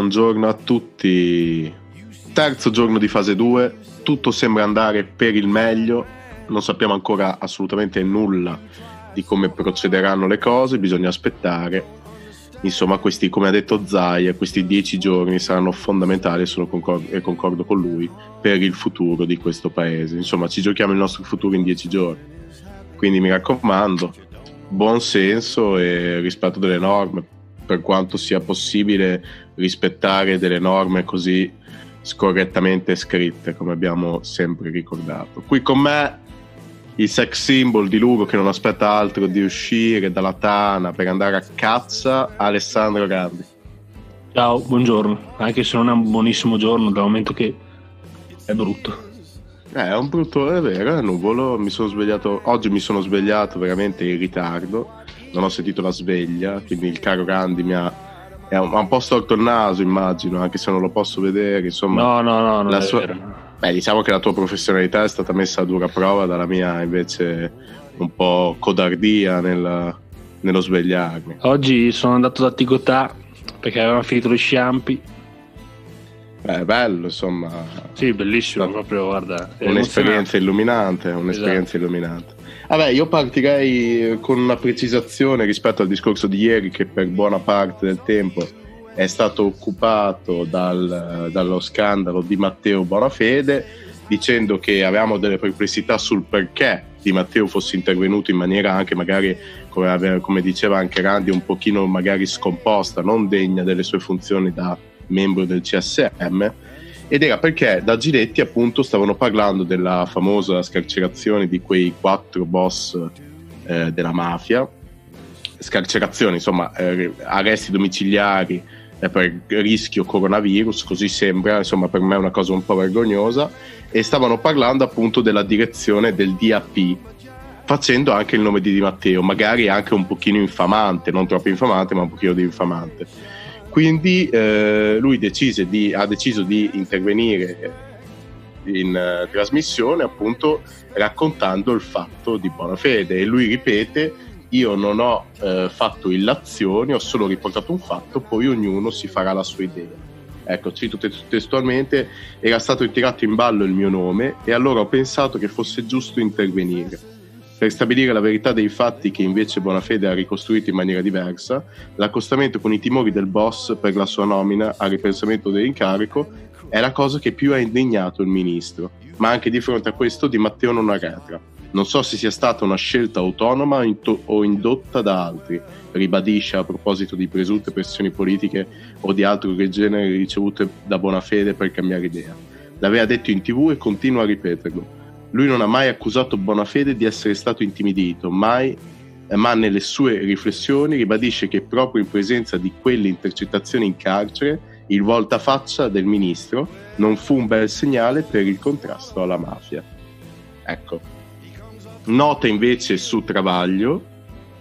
Buongiorno a tutti. Terzo giorno di fase 2, tutto sembra andare per il meglio, non sappiamo ancora assolutamente nulla di come procederanno le cose, bisogna aspettare. Insomma, questi, come ha detto Zaya, questi dieci giorni saranno fondamentali sono concordo, e concordo con lui per il futuro di questo paese. Insomma, ci giochiamo il nostro futuro in dieci giorni. Quindi mi raccomando, buon senso e rispetto delle norme, per quanto sia possibile rispettare delle norme così scorrettamente scritte, come abbiamo sempre ricordato. Qui con me il sex symbol di Lugo che non aspetta altro di uscire dalla tana per andare a cazza, Alessandro Grandi. Ciao, buongiorno, anche se non è un buonissimo giorno dal momento che è brutto. Eh, è un brutto, è vero, è nuvolo, mi sono svegliato, oggi mi sono svegliato veramente in ritardo non ho sentito la sveglia, quindi il caro Gandhi mi ha, ha un, po' storto il naso, immagino, anche se non lo posso vedere. Insomma, no, no, no, è sua... Beh, diciamo che la tua professionalità è stata messa a dura prova dalla mia invece un po' codardia nel, nello svegliarmi. Oggi sono andato da Tigotà perché avevano finito gli sciampi. Beh, bello, insomma. Sì, bellissimo, proprio, guarda. Un'esperienza illuminante, un'esperienza esatto. illuminante. Vabbè, io partirei con una precisazione rispetto al discorso di ieri che per buona parte del tempo è stato occupato dal, dallo scandalo di Matteo Bonafede dicendo che avevamo delle perplessità sul perché Di Matteo fosse intervenuto in maniera anche magari come, come diceva anche Randi un pochino magari scomposta non degna delle sue funzioni da membro del CSM ed era perché da Giletti appunto stavano parlando della famosa scarcerazione di quei quattro boss eh, della mafia. Scarcerazione insomma eh, arresti domiciliari eh, per rischio coronavirus così sembra insomma per me è una cosa un po' vergognosa. E stavano parlando appunto della direzione del DAP facendo anche il nome di Di Matteo magari anche un pochino infamante non troppo infamante ma un pochino di infamante quindi eh, lui di, ha deciso di intervenire in uh, trasmissione appunto raccontando il fatto di buona fede. E lui ripete io non ho uh, fatto illazioni ho solo riportato un fatto poi ognuno si farà la sua idea. Ecco cito testualmente era stato tirato in ballo il mio nome e allora ho pensato che fosse giusto intervenire per stabilire la verità dei fatti che invece Bonafede ha ricostruito in maniera diversa, l'accostamento con i timori del boss per la sua nomina al ripensamento dell'incarico è la cosa che più ha indignato il ministro, ma anche di fronte a questo Di Matteo non arretra. Non so se sia stata una scelta autonoma o indotta da altri, ribadisce a proposito di presunte pressioni politiche o di altro che genere ricevute da Bonafede per cambiare idea. L'aveva detto in tv e continua a ripeterlo lui non ha mai accusato Bonafede di essere stato intimidito, mai, eh, ma nelle sue riflessioni ribadisce che proprio in presenza di quelle intercettazioni in carcere il voltafaccia del ministro non fu un bel segnale per il contrasto alla mafia. Ecco. Nota invece su Travaglio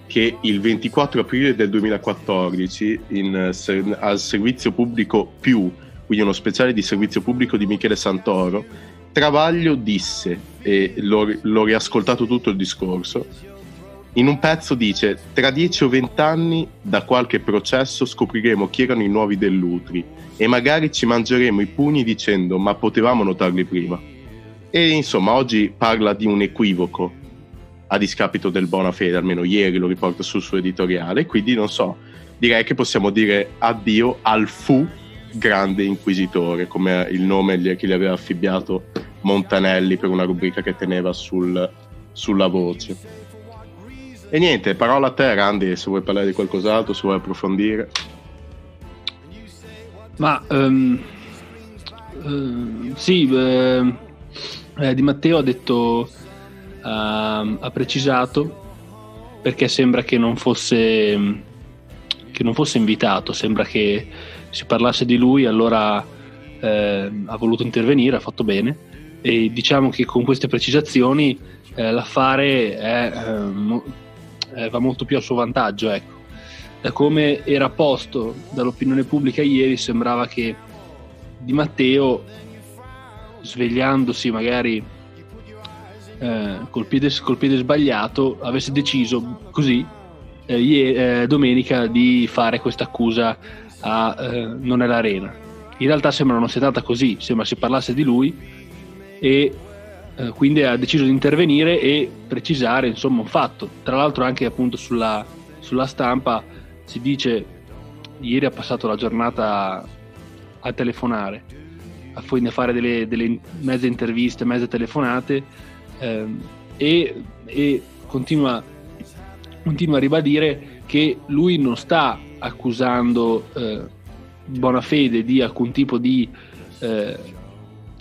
che il 24 aprile del 2014 in, al servizio pubblico più, quindi uno speciale di servizio pubblico di Michele Santoro, Travaglio disse, e l'ho, l'ho riascoltato tutto il discorso, in un pezzo dice, tra 10 o 20 anni da qualche processo scopriremo chi erano i nuovi dell'Utri e magari ci mangeremo i pugni dicendo ma potevamo notarli prima. E insomma oggi parla di un equivoco a discapito del Bonafede, almeno ieri lo riporta sul suo editoriale, quindi non so, direi che possiamo dire addio al fu grande inquisitore, come il nome che gli aveva affibbiato Montanelli per una rubrica che teneva sul, sulla voce. E niente, parola a te Randy, se vuoi parlare di qualcos'altro, se vuoi approfondire. Ma um, uh, sì, uh, Di Matteo ha detto, uh, ha precisato perché sembra che non fosse che non fosse invitato, sembra che si parlasse di lui, allora eh, ha voluto intervenire, ha fatto bene e diciamo che con queste precisazioni eh, l'affare è, eh, eh, va molto più a suo vantaggio. Ecco. Da come era posto dall'opinione pubblica ieri sembrava che Di Matteo, svegliandosi magari eh, col piede, col piede sbagliato, avesse deciso così eh, domenica di fare questa accusa a eh, Non è l'Arena. In realtà sembra non sia andata così, sembra si parlasse di lui e eh, quindi ha deciso di intervenire e precisare insomma un fatto. Tra l'altro anche appunto sulla, sulla stampa si dice ieri ha passato la giornata a telefonare, a fare delle, delle mezze interviste, mezze telefonate ehm, e, e continua, continua, a ribadire che lui non sta accusando eh, Bonafede di alcun tipo di eh,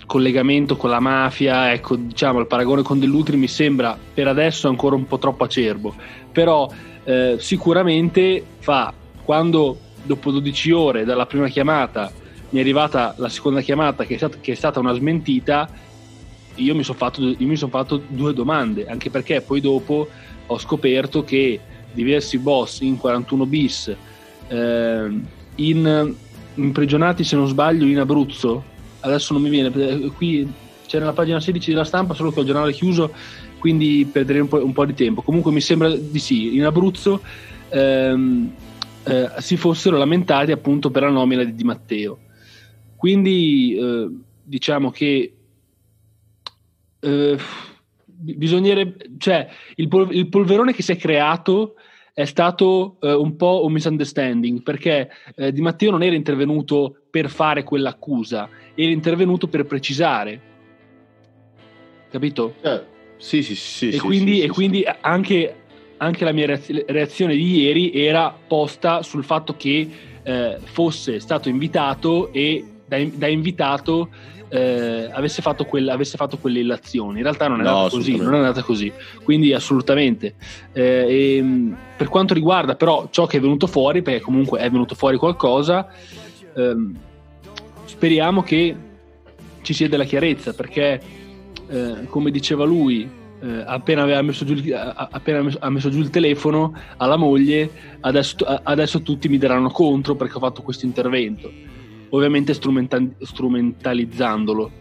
collegamento con la mafia, ecco, diciamo, il paragone con Dell'Utri mi sembra per adesso ancora un po' troppo acerbo, però eh, sicuramente fa quando dopo 12 ore dalla prima chiamata mi è arrivata la seconda chiamata che è stata, che è stata una smentita, io mi sono fatto, son fatto due domande, anche perché poi dopo ho scoperto che diversi boss in 41 bis, eh, in, imprigionati se non sbaglio in Abruzzo, adesso non mi viene, qui c'è nella pagina 16 della stampa, solo che ho il giornale chiuso, quindi perderei un po', un po di tempo. Comunque mi sembra di sì, in Abruzzo ehm, eh, si fossero lamentati appunto per la nomina di Di Matteo. Quindi eh, diciamo che eh, bisognerebbe, cioè il, pol- il polverone che si è creato è stato eh, un po' un misunderstanding perché eh, Di Matteo non era intervenuto per fare quell'accusa, era intervenuto per precisare. Capito? Eh, sì, sì, sì. E sì, quindi, sì, e quindi anche, anche, la mia reazione di ieri era posta sul fatto che eh, fosse stato invitato e da, da invitato eh, avesse, fatto quelle, avesse, fatto quelle, illazioni. In realtà non è, no, andata così, non è andata così, quindi assolutamente. Eh, e, per quanto riguarda però ciò che è venuto fuori, perché comunque è venuto fuori qualcosa, ehm, speriamo che ci sia della chiarezza, perché eh, come diceva lui, eh, appena, aveva messo giù, appena messo, ha messo giù il telefono alla moglie, adesso, adesso tutti mi daranno contro perché ho fatto questo intervento ovviamente strumental- strumentalizzandolo.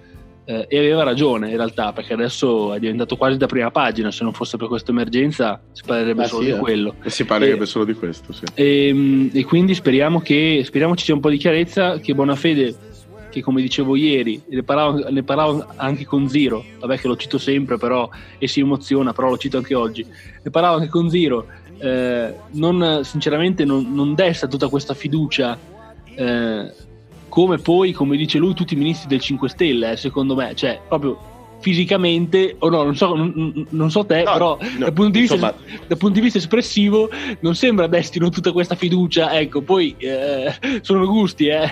Eh, e aveva ragione in realtà, perché adesso è diventato quasi da prima pagina. Se non fosse per questa emergenza, si parlerebbe ah, solo sì, di eh. quello. E si parlerebbe e, solo di questo, sì. E, ehm, e quindi speriamo che speriamo ci sia un po' di chiarezza. Che Bonafede, che come dicevo ieri, ne parlavo, ne parlavo anche con Ziro, vabbè, che lo cito sempre, però e si emoziona, però lo cito anche oggi. Ne parlavo anche con Ziro. Eh, non, sinceramente, non, non desta tutta questa fiducia. Eh, come poi, come dice lui, tutti i ministri del 5 Stelle, eh, secondo me, cioè proprio fisicamente, o no, non so, non, non so te, no, però no, dal, punto vista, insomma... dal, punto di vista, espressivo non sembra destino tutta questa fiducia, ecco, poi eh, sono gusti, eh.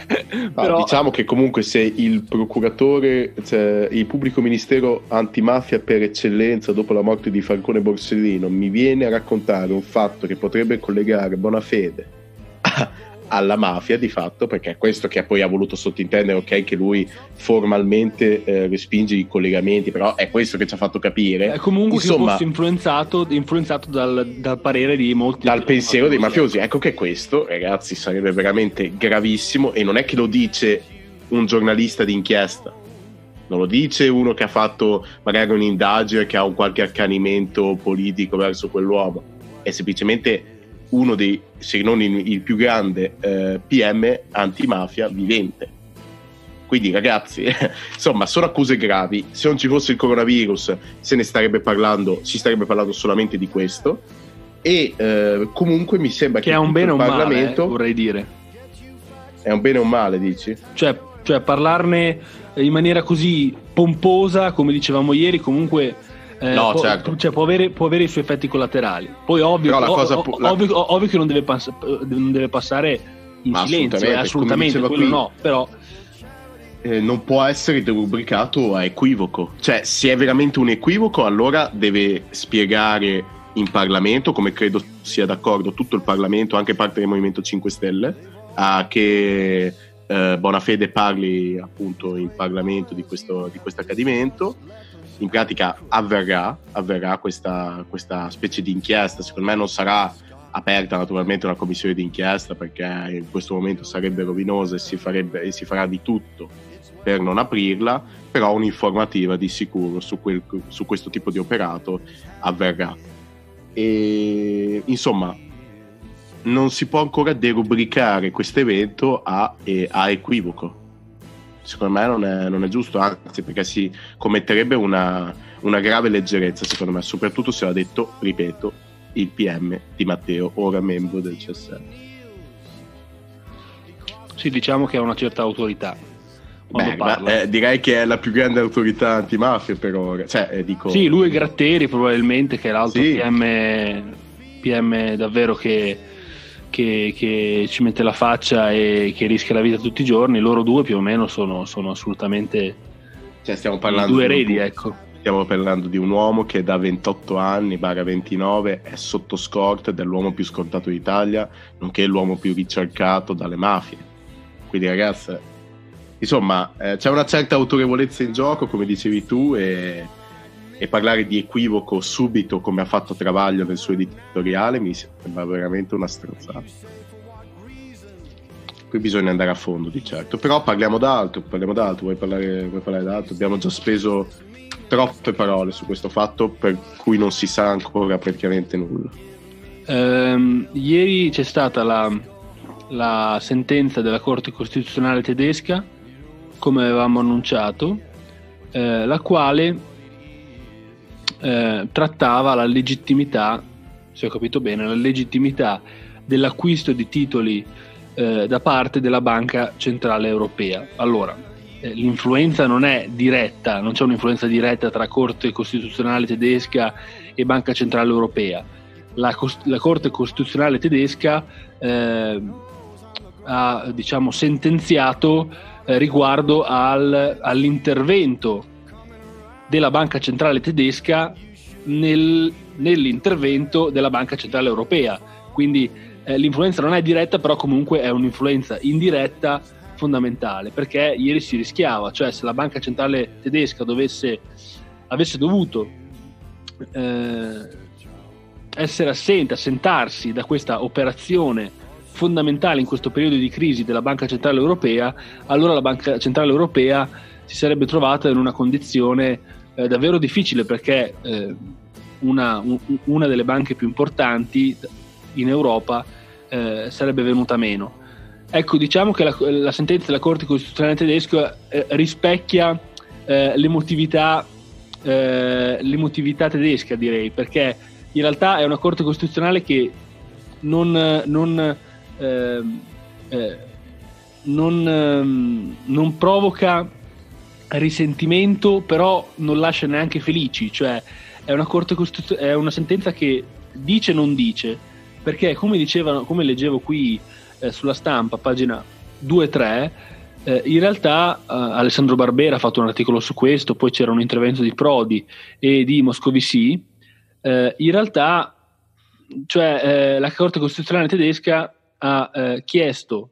però... Diciamo che comunque se il procuratore, cioè, il pubblico ministero antimafia per eccellenza dopo la morte di Falcone Borsellino mi viene a raccontare un fatto che potrebbe collegare Bonafede alla mafia di fatto, perché è questo che poi ha voluto sottintendere, ok, che lui formalmente eh, respinge i collegamenti, però è questo che ci ha fatto capire. È comunque Insomma, fosse influenzato, influenzato dal, dal, parere di molti. Dal pensiero dei mafiosi. Ecco che questo, ragazzi, sarebbe veramente gravissimo e non è che lo dice un giornalista d'inchiesta. Non lo dice uno che ha fatto magari un'indagine, che ha un qualche accanimento politico verso quell'uomo. È semplicemente uno dei, se non il, il più grande eh, PM antimafia vivente. Quindi ragazzi, insomma, sono accuse gravi. Se non ci fosse il coronavirus, se ne starebbe parlando, si starebbe parlando solamente di questo. E eh, comunque mi sembra che, che è un bene o un male, eh, vorrei dire. È un bene o un male, dici? Cioè, cioè parlarne in maniera così pomposa, come dicevamo ieri, comunque eh, no, può, certo. cioè, può, avere, può, avere, i suoi effetti collaterali. Poi ovvio, o, pu- la... ovvio, ovvio che non deve, pass- non deve, passare in Ma silenzio, assolutamente, assolutamente quello qui, no, però... Eh, non può essere derubricato a equivoco. Cioè, se è veramente un equivoco, allora deve spiegare in Parlamento, come credo sia d'accordo tutto il Parlamento, anche parte del Movimento 5 Stelle, a che eh, Bonafede parli appunto in Parlamento di questo, di questo accadimento in pratica avverrà, avverrà questa, questa specie di inchiesta. Secondo me non sarà aperta naturalmente una commissione di inchiesta perché in questo momento sarebbe rovinosa e si, farebbe, e si farà di tutto per non aprirla, però un'informativa di sicuro su, quel, su questo tipo di operato avverrà. E insomma, non si può ancora derubricare questo evento a, a, equivoco. Secondo me non è, non è, giusto, anzi perché si commetterebbe una, una grave leggerezza, secondo me, soprattutto se l'ha detto, ripeto, il PM di Matteo, ora membro del CSM. Sì, diciamo che ha una certa autorità. Beh, ma, eh, direi che è la più grande autorità antimafia per ora. Cioè, eh, dico... Sì, lui e Gratteri probabilmente, che è l'altro sì. PM, PM davvero che, che, che, ci mette la faccia e che rischia la vita tutti i giorni. Loro due più o meno sono, sono assolutamente cioè, stiamo parlando due eredi, ecco. Stiamo parlando di un uomo che da 28 anni, barra 29, è sotto scorta ed è l'uomo più scortato d'Italia, nonché l'uomo più ricercato dalle mafie. Quindi ragazzi, insomma, eh, c'è una certa autorevolezza in gioco, come dicevi tu, e, e, parlare di equivoco subito, come ha fatto Travaglio nel suo editoriale, mi sembra veramente una strozzata. Qui bisogna andare a fondo, di certo. Però parliamo d'altro, parliamo d'altro. Vuoi parlare, vuoi parlare d'altro? Abbiamo già speso troppe parole su questo fatto per cui non si sa ancora praticamente nulla. Um, ieri c'è stata la, la, sentenza della Corte Costituzionale tedesca, come avevamo annunciato, eh, la quale eh, trattava la legittimità, se ho capito bene, la legittimità dell'acquisto di titoli eh, da parte della Banca Centrale Europea. Allora, eh, l'influenza non è diretta, non c'è un'influenza diretta tra Corte Costituzionale tedesca e Banca Centrale Europea. La, la Corte Costituzionale tedesca eh, ha diciamo, sentenziato eh, riguardo al, all'intervento della Banca Centrale tedesca nel, nell'intervento della Banca Centrale Europea. Quindi eh, l'influenza non è diretta, però comunque è un'influenza indiretta fondamentale perché ieri si rischiava, cioè se la banca centrale tedesca dovesse, avesse dovuto eh, essere assente, assentarsi da questa operazione fondamentale in questo periodo di crisi della Banca Centrale Europea, allora la Banca Centrale Europea si sarebbe trovata in una condizione eh, davvero difficile perché eh, una, un, una, delle banche più importanti in Europa eh, sarebbe venuta meno. Ecco, diciamo che la, la sentenza della Corte Costituzionale tedesca eh, rispecchia eh, l'emotività, eh, l'emotività, tedesca, direi, perché in realtà è una Corte Costituzionale che non, non, ehm, eh, non, ehm, non provoca risentimento, però non lascia neanche felici, cioè è una, Costituz- è una sentenza che dice non dice, perché come dicevano, come leggevo qui eh, sulla stampa, pagina 2-3, eh, in realtà eh, Alessandro Barbera ha fatto un articolo su questo, poi c'era un intervento di Prodi e di Moscovici. Eh, in realtà, cioè, eh, la Corte Costituzionale tedesca ha eh, chiesto,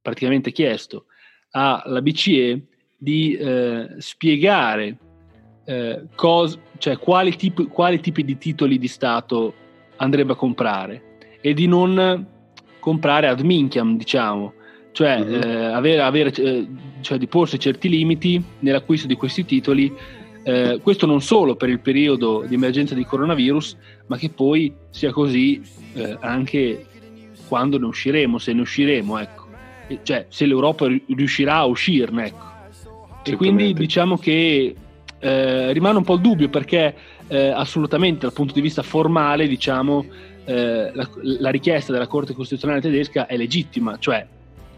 praticamente chiesto, alla BCE di spiegare cos- cioè, quali, tipi, quali tipi di titoli di Stato andrebbe a comprare e di non comprare ad minchiam, diciamo, cioè mm-hmm. eh, avere, avere eh, cioè di porsi certi limiti nell'acquisto di questi titoli. Eh, questo non solo per il periodo di emergenza di coronavirus, ma che poi sia così eh, anche quando ne usciremo, se ne usciremo, ecco. cioè se l'Europa riuscirà a uscirne, ecco. E quindi diciamo che eh, rimane un po' il dubbio perché eh, assolutamente dal punto di vista formale, diciamo, eh, la, la, richiesta della Corte Costituzionale tedesca è legittima, cioè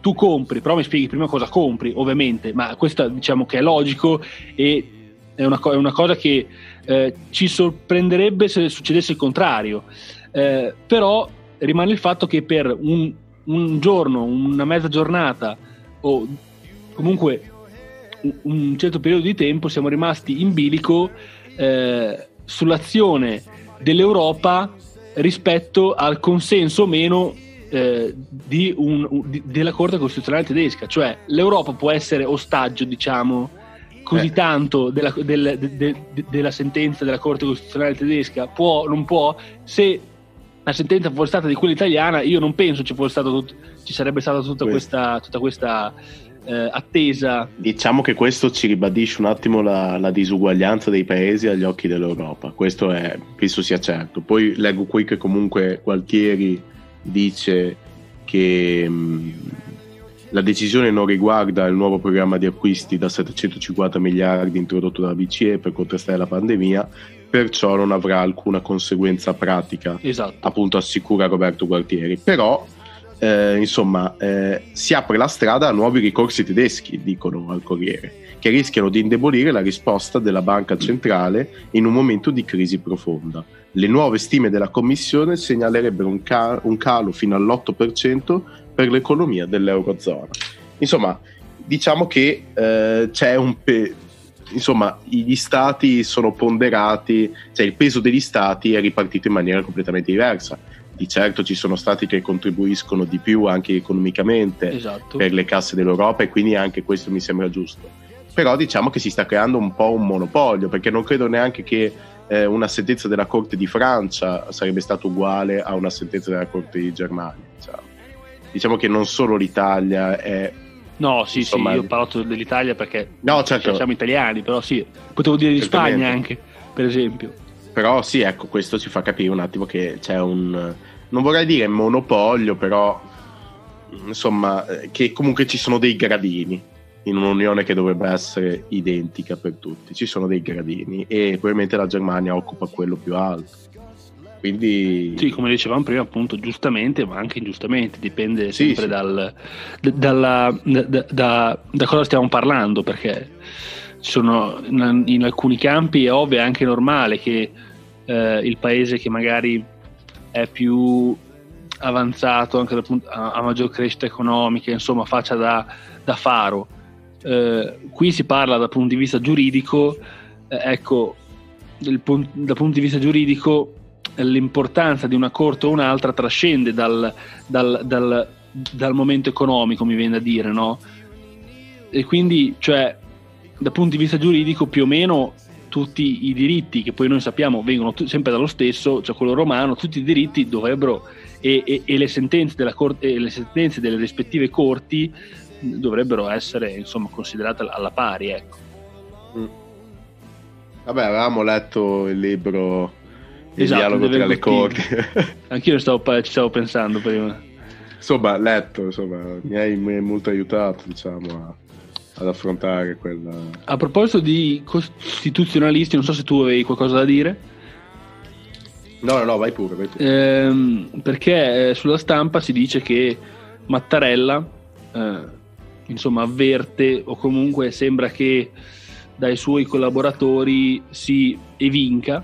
tu compri, però mi spieghi prima cosa compri, ovviamente, ma questo diciamo che è logico e è una, è una cosa che eh, ci sorprenderebbe se succedesse il contrario, eh, però rimane il fatto che per un, un giorno, una mezza giornata o comunque un, certo periodo di tempo siamo rimasti in bilico eh, sull'azione dell'Europa rispetto al consenso o meno eh, di un, di, della Corte Costituzionale tedesca, cioè l'Europa può essere ostaggio, diciamo, così eh. tanto della, del, de, de, della, sentenza della Corte Costituzionale tedesca, può, non può, se la sentenza fosse stata di quella italiana, io non penso ci, stato, ci sarebbe stata tutta questa, tutta questa eh, attesa. Diciamo che questo ci ribadisce un attimo la, la, disuguaglianza dei paesi agli occhi dell'Europa, questo è, penso sia certo. Poi leggo qui che comunque Gualtieri dice che mh, la decisione non riguarda il nuovo programma di acquisti da 750 miliardi introdotto dalla BCE per contrastare la pandemia, perciò non avrà alcuna conseguenza pratica, esatto. appunto assicura Roberto Gualtieri. Però, eh, insomma, eh, si apre la strada a nuovi ricorsi tedeschi, dicono al Corriere, che rischiano di indebolire la risposta della banca centrale in un momento di crisi profonda. Le nuove stime della Commissione segnalerebbero un, cal- un calo fino all'8% per l'economia dell'Eurozona. Insomma, diciamo che eh, c'è un... Pe- insomma, gli stati sono ponderati, cioè il peso degli stati è ripartito in maniera completamente diversa. Di certo ci sono stati che contribuiscono di più anche economicamente esatto. per le casse dell'Europa e quindi anche questo mi sembra giusto. Però diciamo che si sta creando un po' un monopolio perché non credo neanche che eh, una sentenza della Corte di Francia sarebbe stata uguale a una sentenza della Corte di Germania. Diciamo diciamo che non solo l'Italia è No, sì, insomma, sì, io ho parlato dell'Italia perché no, certo. siamo italiani, però sì, potevo dire di Spagna anche, per esempio. Però sì, ecco, questo ci fa capire un attimo che c'è un, non vorrei dire monopolio, però insomma, che comunque ci sono dei gradini in un'unione che dovrebbe essere identica per tutti, ci sono dei gradini e probabilmente la Germania occupa quello più alto. Quindi... Sì, come dicevamo prima, appunto, giustamente, ma anche ingiustamente, dipende sempre sì, sì. Dal, da, dalla, da, da, da, cosa stiamo parlando, perché sono, in, in, alcuni campi è ovvio, è anche normale che eh, il paese che magari è più avanzato, anche dal punto, a, a maggior crescita economica, insomma, faccia da, da faro. Eh, qui si parla dal punto di vista giuridico, eh, ecco, dal punto di vista giuridico l'importanza di una corte o un'altra trascende dal, dal, dal, dal momento economico, mi viene da dire, no? E quindi, cioè, dal punto di vista giuridico, più o meno tutti i diritti, che poi noi sappiamo vengono t- sempre dallo stesso, cioè quello romano, tutti i diritti dovrebbero, e, e, e, le, sentenze corte, e le sentenze delle rispettive corti dovrebbero essere insomma considerate alla pari. Ecco. Mm. Vabbè, avevamo letto il libro il esatto, dialogo tra le corti. Anch'io stavo, ci stavo pensando prima. Insomma, letto, insomma, mi hai molto aiutato, diciamo, a, ad affrontare quella... A proposito di costituzionalisti, non so se tu avevi qualcosa da dire. No, no, no, vai pure, vai pure. Ehm, perché eh, sulla stampa si dice che Mattarella, eh, insomma, avverte o comunque sembra che dai suoi collaboratori si evinca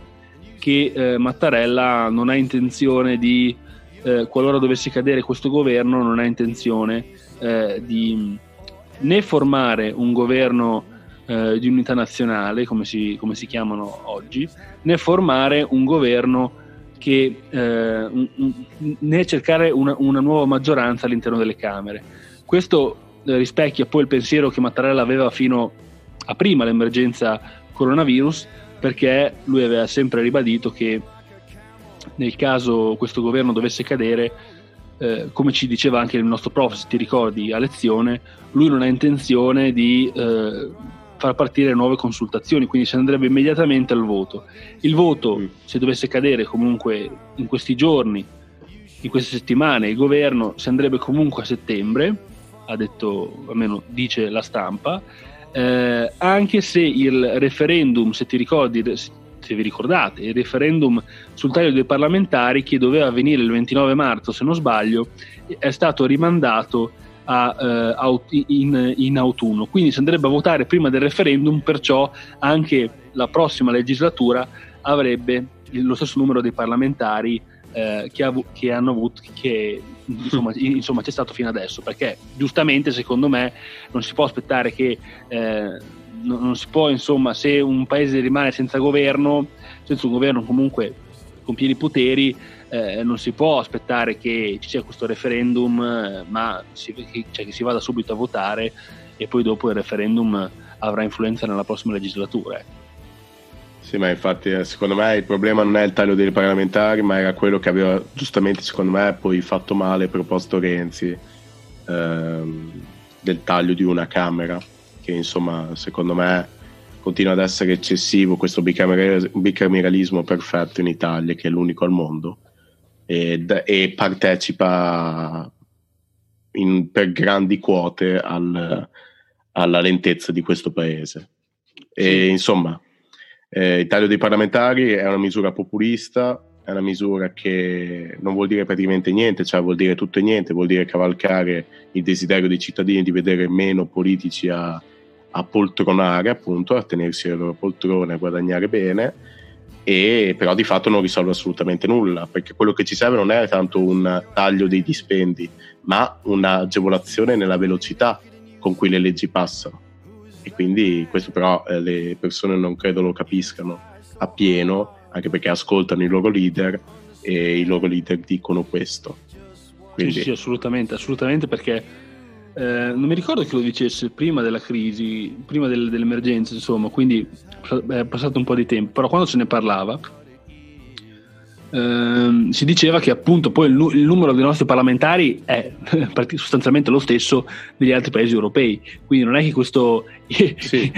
che eh, Mattarella non ha intenzione di, eh, qualora dovesse cadere questo governo, non ha intenzione eh, di né formare un governo eh, di unità nazionale, come si, come si, chiamano oggi, né formare un governo che, eh, né cercare una, una nuova maggioranza all'interno delle Camere. Questo eh, rispecchia poi il pensiero che Mattarella aveva fino a prima l'emergenza coronavirus, perché lui aveva sempre ribadito che nel caso questo governo dovesse cadere, eh, come ci diceva anche il nostro prof, se ti ricordi a lezione, lui non ha intenzione di eh, far partire nuove consultazioni, quindi si andrebbe immediatamente al voto. Il voto, mm. se dovesse cadere comunque in questi giorni, in queste settimane, il governo si andrebbe comunque a settembre, ha detto, almeno dice la stampa, eh, anche se il referendum, se ti ricordi, se vi ricordate, il referendum sul taglio dei parlamentari che doveva avvenire il 29 marzo, se non sbaglio, è stato rimandato a, eh, in, in, autunno. Quindi si andrebbe a votare prima del referendum, perciò anche la prossima legislatura avrebbe lo stesso numero di parlamentari eh, che, avu- che, hanno avuto, che insomma, insomma, c'è stato fino adesso, perché giustamente secondo me non si può aspettare che eh, non, non, si può, insomma, se un paese rimane senza governo, senza un governo comunque con pieni poteri, eh, non si può aspettare che ci sia questo referendum, eh, ma si, cioè, che si vada subito a votare e poi dopo il referendum avrà influenza nella prossima legislatura. Ecco. Sì, ma infatti eh, secondo me il problema non è il taglio dei parlamentari, ma era quello che aveva giustamente secondo me poi fatto male proposto Renzi ehm, del taglio di una Camera, che insomma secondo me continua ad essere eccessivo questo bicameralismo perfetto in Italia, che è l'unico al mondo. ed, e partecipa in, per grandi quote al, alla lentezza di questo paese. E. Insomma, eh, il taglio dei parlamentari è una misura populista, è una misura che non vuol dire praticamente niente, cioè vuol dire tutto e niente, vuol dire cavalcare il desiderio dei cittadini di vedere meno politici a, a poltronare, appunto, a tenersi le loro poltrone, a guadagnare bene, e però di fatto non risolve assolutamente nulla, perché quello che ci serve non è tanto un taglio dei dispendi, ma un'agevolazione nella velocità con cui le leggi passano. E quindi questo però eh, le persone non credo lo capiscano appieno anche perché ascoltano i loro leader e i loro leader dicono questo. Quindi... Sì, sì, assolutamente, assolutamente perché eh, non mi ricordo che lo dicesse prima della crisi, prima del, dell'emergenza, insomma, quindi è passato un po' di tempo, però quando se ne parlava Ehm, si diceva che appunto poi il, il, numero dei nostri parlamentari è sostanzialmente lo stesso degli altri paesi europei, quindi non è che questo sì.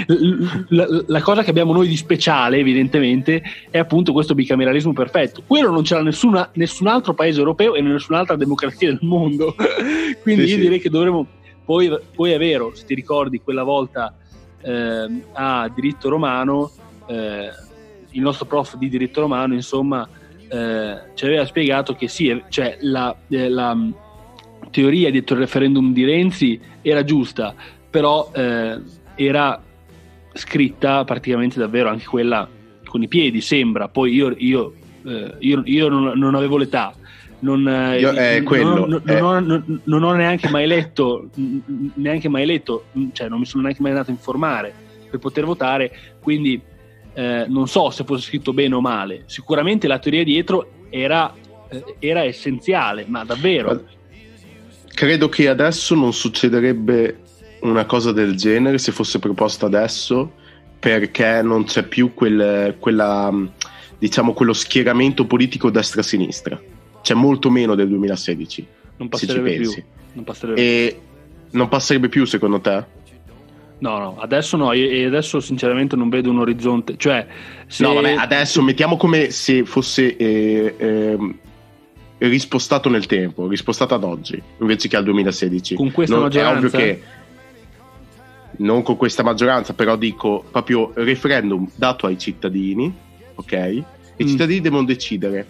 la, la, cosa che abbiamo noi di speciale evidentemente è appunto questo bicameralismo perfetto, quello non c'era nessuna, nessun altro paese europeo e nessun'altra democrazia del mondo, quindi sì, io sì. direi che dovremmo, poi, poi, è vero, se ti ricordi quella volta eh, a diritto romano, eh, il nostro prof di diritto romano insomma eh, ci aveva spiegato che sì, cioè la, eh, la mm, teoria dietro il referendum di Renzi era giusta, però eh, era scritta praticamente davvero anche quella con i piedi, sembra. Poi io, io, eh, io, io non, non, avevo l'età. Non, eh, io, eh, quello, non, ho, non, non, ho, neanche mai letto, neanche mai letto, cioè non mi sono neanche mai andato a informare per poter votare, quindi eh, non so se fosse scritto bene o male, sicuramente la teoria dietro era, eh, era essenziale, ma davvero. Credo che adesso non succederebbe una cosa del genere se fosse proposta adesso, perché non c'è più quel, quella, diciamo, quello schieramento politico destra-sinistra. C'è molto meno del 2016. Non passerebbe più. Non passerebbe. E non passerebbe più secondo te? No, no, adesso no, e adesso sinceramente non vedo un orizzonte. Cioè, se... No, vabbè, adesso mettiamo come se fosse eh, eh, rispostato nel tempo, rispostato ad oggi, invece che al 2016. Con questa non, maggioranza? È ovvio che non con questa maggioranza, però dico proprio referendum dato ai cittadini, ok? I mm. cittadini devono decidere.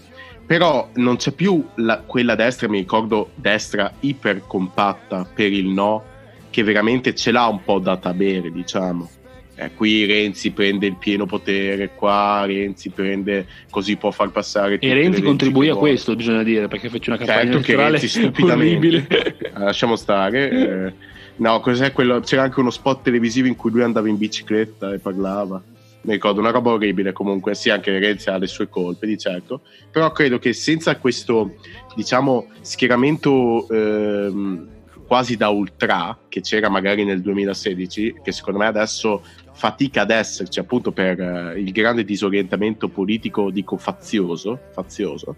Però non c'è più la, quella destra, mi ricordo destra iper compatta per il no che veramente ce l'ha un po' data bere, diciamo. Eh, qui Renzi prende il pieno potere, qua Renzi prende così può far passare. E Renzi contribuì a questo, bisogna dire, perché fece una campagna certo elettorale stupidamente. Eh, lasciamo stare. Eh, no, cos'è quello? C'era anche uno spot televisivo in cui lui andava in bicicletta e parlava. Mi ricordo una roba orribile comunque, sì, anche Renzi ha le sue colpe, di certo, però credo che senza questo, diciamo, schieramento ehm, quasi da ultra che c'era magari nel 2016, che secondo me adesso fatica ad esserci appunto per uh, il grande disorientamento politico, dico fazioso, fazioso.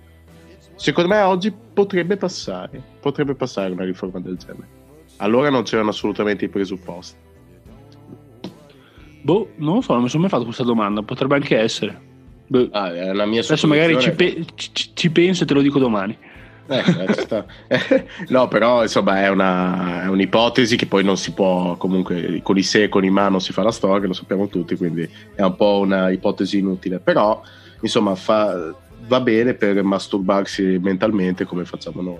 Secondo me oggi potrebbe passare, potrebbe passare una riforma del genere. Allora non c'erano assolutamente i presupposti. Boh, non lo so, non mi sono mai fatto questa domanda, potrebbe anche essere. Boh. Ah, è la mia Adesso magari ci, pe- ci, ci penso e te lo dico domani. Eh, no, però insomma è, una, è, un'ipotesi che poi non si può comunque con i se e con i ma non si fa la storia, lo sappiamo tutti, quindi è un po' una ipotesi inutile. Però insomma fa, va bene per masturbarsi mentalmente come facciamo noi.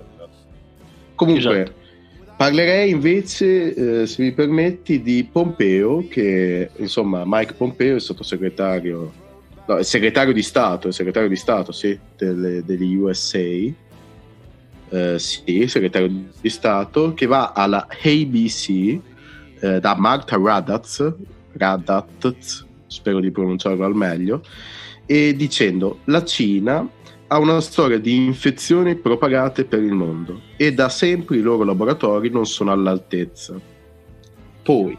Comunque esatto. Parlerei invece, eh, se mi permetti, di Pompeo, che insomma Mike Pompeo è sottosegretario, no, è segretario di Stato, è segretario di Stato, sì, delle, degli USA eh, sì, segretario di Stato, che va alla ABC eh, da Marta Radatz, Radatz, spero di pronunciarlo al meglio, e dicendo la Cina ha una storia di infezioni propagate per il mondo e da sempre i loro laboratori non sono all'altezza. Poi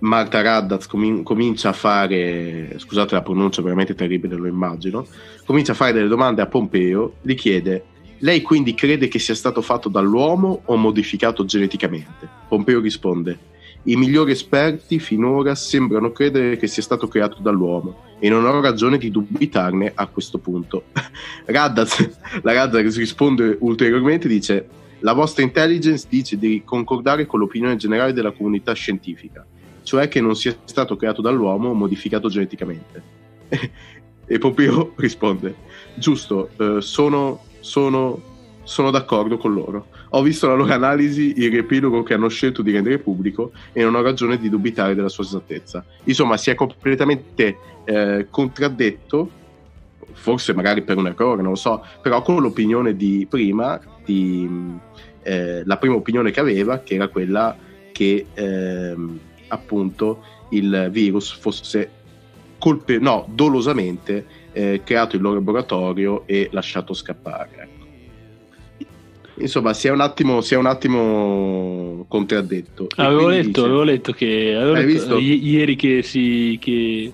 Marta Radatz com- comincia a fare, scusate la pronuncia veramente terribile, lo immagino, comincia a fare delle domande a Pompeo, gli chiede lei quindi crede che sia stato fatto dall'uomo o modificato geneticamente? Pompeo risponde: I migliori esperti finora sembrano credere che sia stato creato dall'uomo e non ho ragione di dubitarne a questo punto. Raddatz, la Raddatz risponde ulteriormente dice la vostra intelligence dice di concordare con l'opinione generale della comunità scientifica, cioè che non sia stato creato dall'uomo o modificato geneticamente. e Pompeo risponde giusto, eh, sono, sono, sono d'accordo con loro. Ho visto la loro analisi, il riepilogo che hanno scelto di rendere pubblico e non ho ragione di dubitare della sua esattezza. Insomma, si è completamente eh, contraddetto, forse magari per un errore, non lo so, però con l'opinione di prima, di, eh, la prima opinione che aveva, che era quella che ehm, appunto il virus fosse colpe- no, dolosamente eh, creato il loro laboratorio e lasciato scappare. Insomma, si è un attimo, si è un attimo contraddetto. Avevo letto, dice, avevo letto che avevo letto, i- ieri che si, che,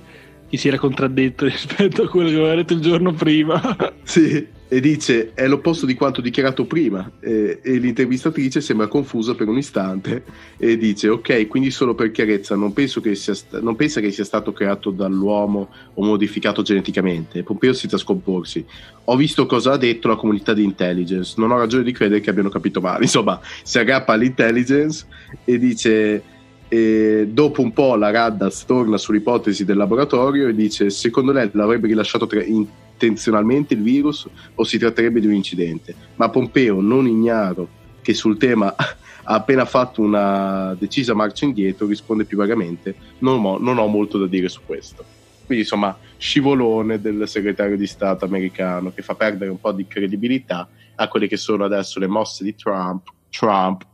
che si era contraddetto rispetto a quello che aveva detto il giorno prima. sì e dice è l'opposto di quanto dichiarato prima. E, e, l'intervistatrice sembra confusa per un istante e dice ok quindi solo per chiarezza non, penso che sia sta- non pensa che sia stato creato dall'uomo o modificato geneticamente. Pompeo si scomporsi ho visto cosa ha detto la comunità di intelligence. Non ho ragione di credere che abbiano capito male. Insomma si aggrappa all'intelligence e dice e dopo un po' la Raddas torna sull'ipotesi del laboratorio e dice secondo lei l'avrebbe rilasciato tra- in- intenzionalmente il virus o si tratterebbe di un incidente. Ma Pompeo, non ignaro che sul tema ha appena fatto una decisa marcia indietro, risponde più vagamente, non ho, non ho molto da dire su questo. Quindi insomma, scivolone del segretario di Stato americano che fa perdere un po' di credibilità a quelle che sono adesso le mosse di Trump, Trump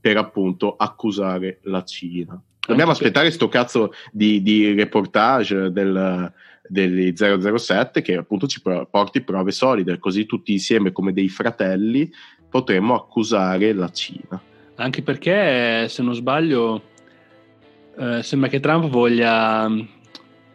per appunto accusare la Cina. Dobbiamo aspettare sto cazzo di, di reportage del, degli 007 che appunto ci porti prove solide, così tutti insieme come dei fratelli potremmo accusare la Cina. Anche perché, se non sbaglio, eh, sembra che Trump voglia, mi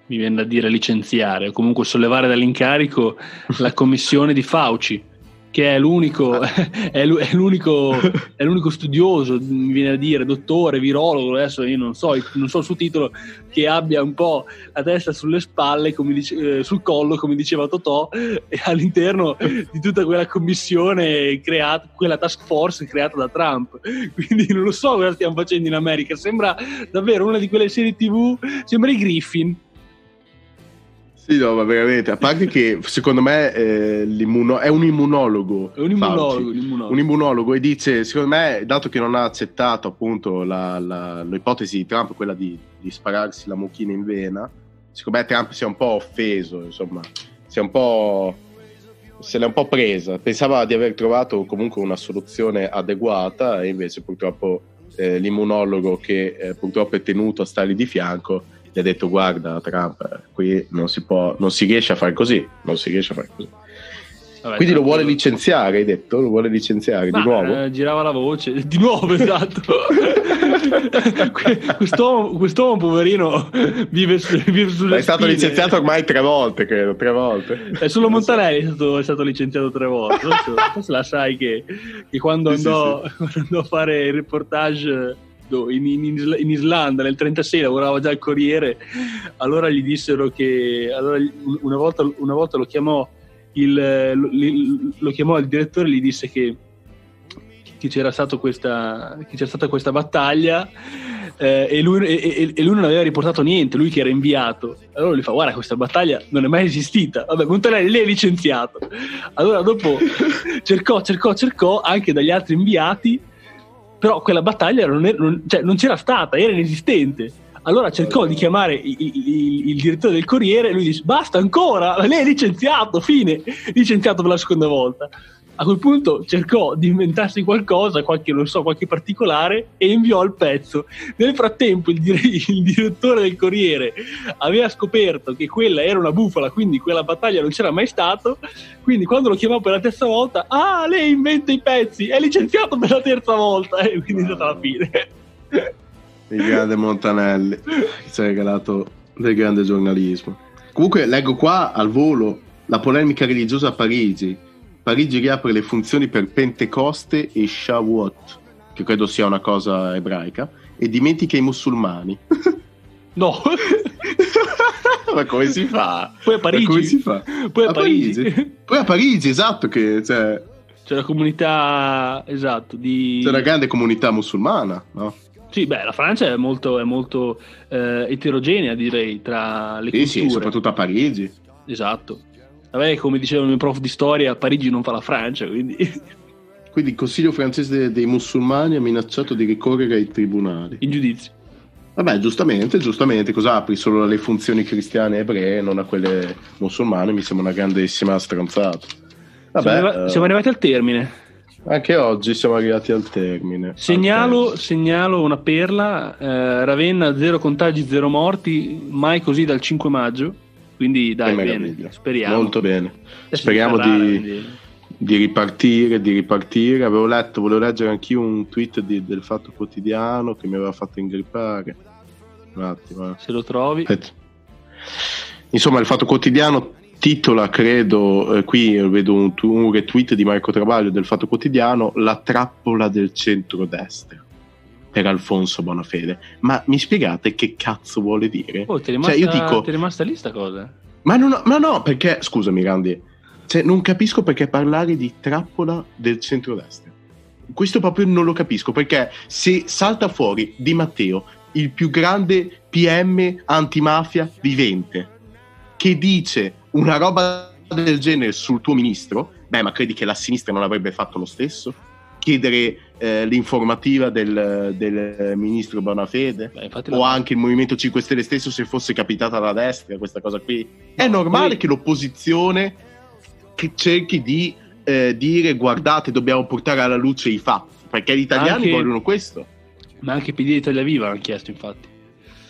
viene da dire, licenziare o comunque sollevare dall'incarico la commissione di Fauci che è l'unico, ah. è, l'unico, è l'unico studioso, mi viene a dire, dottore, virologo, adesso io non so, non so il suo titolo, che abbia un po' la testa sulle spalle, dice, eh, sul collo, come diceva Totò, e all'interno di tutta quella commissione creata, quella task force creata da Trump. Quindi non lo so cosa stiamo facendo in America, sembra davvero una di quelle serie tv, sembra i Griffin sì, no, ma veramente, a parte che secondo me eh, è un immunologo. È un immunologo, un immunologo, un immunologo. e dice, secondo me, dato che non ha accettato appunto la, la, l'ipotesi di Trump, quella di, di, spararsi la mucchina in vena, secondo me Trump si è un po' offeso, insomma, si è un po'... se l'è un po' presa. Pensava di aver trovato comunque una soluzione adeguata e invece purtroppo eh, l'immunologo che eh, purtroppo è tenuto a stargli di fianco gli ha detto guarda Trump, qui non si, può, non si riesce a fare così, non si riesce a fare così. Vabbè, Quindi lo vuole licenziare, hai detto? Lo vuole licenziare Ma, di nuovo? Eh, girava la voce, di nuovo, esatto. quest'uomo, quest'uomo, poverino, vive, vive sulle È stato spine. licenziato ormai tre volte, credo, tre volte. È solo Montanelli è stato, è stato licenziato tre volte. Forse la sai che, che quando, andò, sì, sì. quando andò a fare il reportage in, in, in, Islanda nel 36 lavorava già al Corriere allora gli dissero che allora una, volta, una volta lo chiamò il, lo, lo chiamò il direttore e gli disse che, che, c'era, questa, che c'era stata questa battaglia eh, e, lui, e, e, lui, non aveva riportato niente, lui che era inviato. Allora gli fa: Guarda, questa battaglia non è mai esistita. Vabbè, Montanelli lei è licenziato. Allora dopo cercò, cercò, cercò anche dagli altri inviati però quella battaglia non, era, non, cioè, non c'era stata, era inesistente. Allora cercò di chiamare il, il, il, direttore del Corriere e lui dice basta ancora, lei è licenziato, fine, licenziato per la seconda volta. A quel punto cercò di inventarsi qualcosa, qualche, non so, qualche particolare e inviò il pezzo. Nel frattempo il, il, direttore del Corriere aveva scoperto che quella era una bufala, quindi quella battaglia non c'era mai stato. Quindi quando lo chiamò per la terza volta, ah, lei inventa i pezzi, è licenziato per la terza volta e quindi è stata la fine. Il grande Montanelli ci ha regalato del grande giornalismo. Comunque leggo qua al volo la polemica religiosa a Parigi Parigi riapre le funzioni per Pentecoste e Shavuot, che credo sia una cosa ebraica, e dimentica i musulmani. No. Ma come si fa? Poi a Parigi. Ma come si fa? Poi a, a Parigi. Parigi. Poi a Parigi, esatto, che cioè... C'è la comunità, esatto, di... C'è una grande comunità musulmana, no? Sì, beh, la Francia è molto, è molto eh, eterogenea, direi, tra le sì, culture. Sì, soprattutto a Parigi. Esatto. Vabbè, come diceva il mio prof di storia, Parigi non fa la Francia, quindi... Quindi il Consiglio francese dei musulmani ha minacciato di ricorrere ai tribunali. In giudizio. Vabbè, giustamente, giustamente, cosa apri solo alle funzioni cristiane e ebree, non a quelle musulmane? Mi sembra una grandissima stronzata. Vabbè, siamo, arrivati, uh, siamo arrivati al termine. Anche oggi siamo arrivati al termine. Segnalo, al segnalo una perla, eh, Ravenna zero contagi, zero morti, mai così dal 5 maggio. Quindi dai, bene, speriamo. Molto bene. Speriamo di, di, ripartire, di ripartire. Avevo letto, volevo leggere anch'io un tweet di, del Fatto Quotidiano che mi aveva fatto ingrippare. Un attimo. Eh. Se lo trovi. Aspetta. Insomma, il Fatto Quotidiano titola, credo, eh, qui vedo un, un, retweet di Marco Travaglio del Fatto Quotidiano, La trappola del centrodestra per Alfonso Bonafede. Ma mi spiegate che cazzo vuole dire? Oh, ti è rimasta, cioè, io dico, ti è rimasta lì sta cosa? Ma, non, ma no, perché, scusami Randi, cioè, non capisco perché parlare di trappola del centrodestra. Questo proprio non lo capisco, perché se salta fuori Di Matteo, il più grande PM antimafia vivente, che dice una roba del genere sul tuo ministro, beh, ma credi che la sinistra non avrebbe fatto lo stesso? Chiedere eh, l'informativa del, del, ministro Bonafede beh, o la... anche il Movimento 5 Stelle stesso se fosse capitata alla destra questa cosa qui. È no, normale poi... che l'opposizione che cerchi di eh, dire guardate dobbiamo portare alla luce i fatti, perché gli italiani anche... vogliono questo. Ma anche PD Italia Viva hanno chiesto infatti.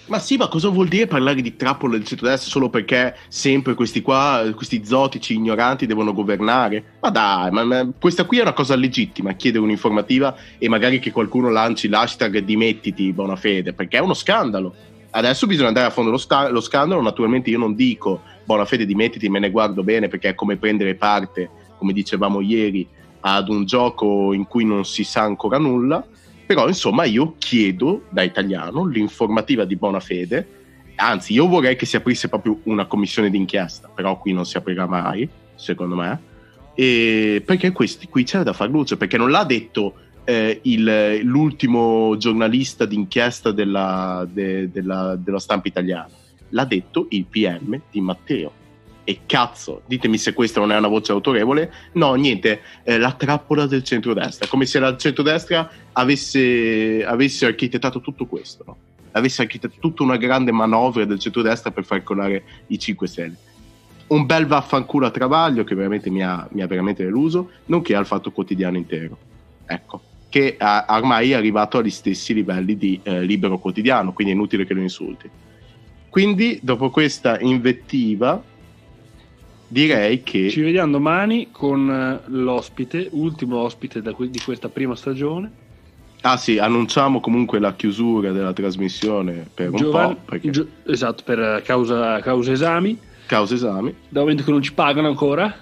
Ma sì, ma cosa vuol dire parlare di trappola del centrodestra solo perché sempre questi qua, questi zotici ignoranti devono governare? Ma dai, ma, ma, questa qui è una cosa legittima, chiedere un'informativa e magari che qualcuno lanci l'hashtag dimettiti buona fede, perché è uno scandalo. Adesso bisogna andare a fondo lo, sta- lo scandalo, naturalmente io non dico buona fede dimettiti, me ne guardo bene perché è come prendere parte, come dicevamo ieri, ad un gioco in cui non si sa ancora nulla però insomma io chiedo da italiano l'informativa di buona fede, anzi io vorrei che si aprisse proprio una commissione d'inchiesta, però qui non si aprirà mai, secondo me, e perché questi, qui c'era da far luce, perché non l'ha detto eh, il, l'ultimo giornalista d'inchiesta della, de, della, della stampa italiana, l'ha detto il PM di Matteo e cazzo, ditemi se questa non è una voce autorevole, no, niente, eh, la trappola del centrodestra, come se la centrodestra avesse, avesse architettato tutto questo, no? avesse architettato tutta una grande manovra del centrodestra per far colare i 5 Stelle. Un bel vaffanculo a Travaglio che veramente mi ha, mi ha veramente deluso, nonché al fatto quotidiano intero. Ecco, che ha, ormai è arrivato agli stessi livelli di eh, libero quotidiano, quindi è inutile che lo insulti. Quindi, dopo questa invettiva, direi che ci vediamo domani con eh, l'ospite, ultimo ospite di questa prima stagione. Ah sì, annunciamo comunque la chiusura della trasmissione per Giovan- un po'. Perché... Gio- esatto, per causa, causa esami. Causa esami. Da momento che non ci pagano ancora.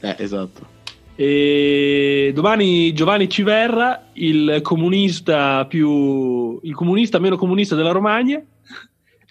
Eh, esatto. E domani Giovanni Civerra, il comunista più il comunista meno comunista della Romagna.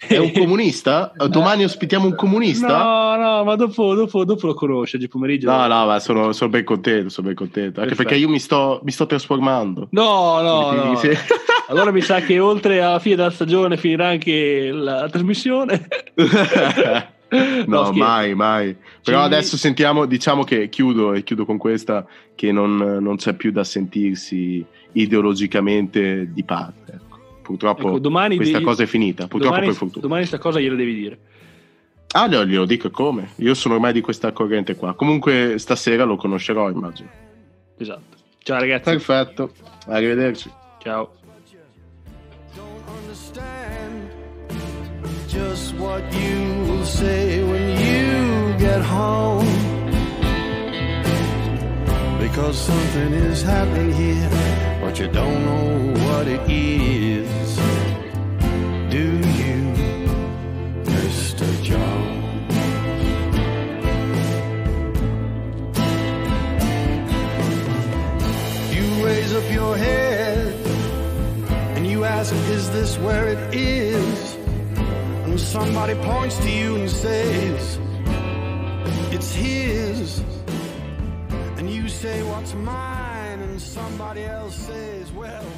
È un comunista? Domani ospitiamo un comunista? No, no, ma dopo, dopo, dopo lo conosce oggi pomeriggio. No, no, ma sono, sono, ben contento, sono ben contento. Anche Perfetto. perché io mi sto, mi sto trasformando. No, no, no. allora mi sa che oltre alla fine della stagione finirà anche la trasmissione. no, no mai, mai. Però Ci... adesso sentiamo, diciamo che chiudo e chiudo con questa, che non, non c'è più da sentirsi ideologicamente di parte. Purtroppo ecco, domani questa devi... cosa è finita. Purtroppo domani, per fortuna. Domani questa cosa gliela devi dire. Ah, glielo, glielo dico come. Io sono ormai di questa corrente qua. Comunque stasera lo conoscerò, immagino. Esatto. Ciao ragazzi. Perfetto. Arrivederci. Ciao. Just what you will say when you get home. Because something is happening here, but you don't know what it is. And you your head asking, is this where it is? And somebody points to you and says, it's his. And you say, what's mine? And somebody else says, well?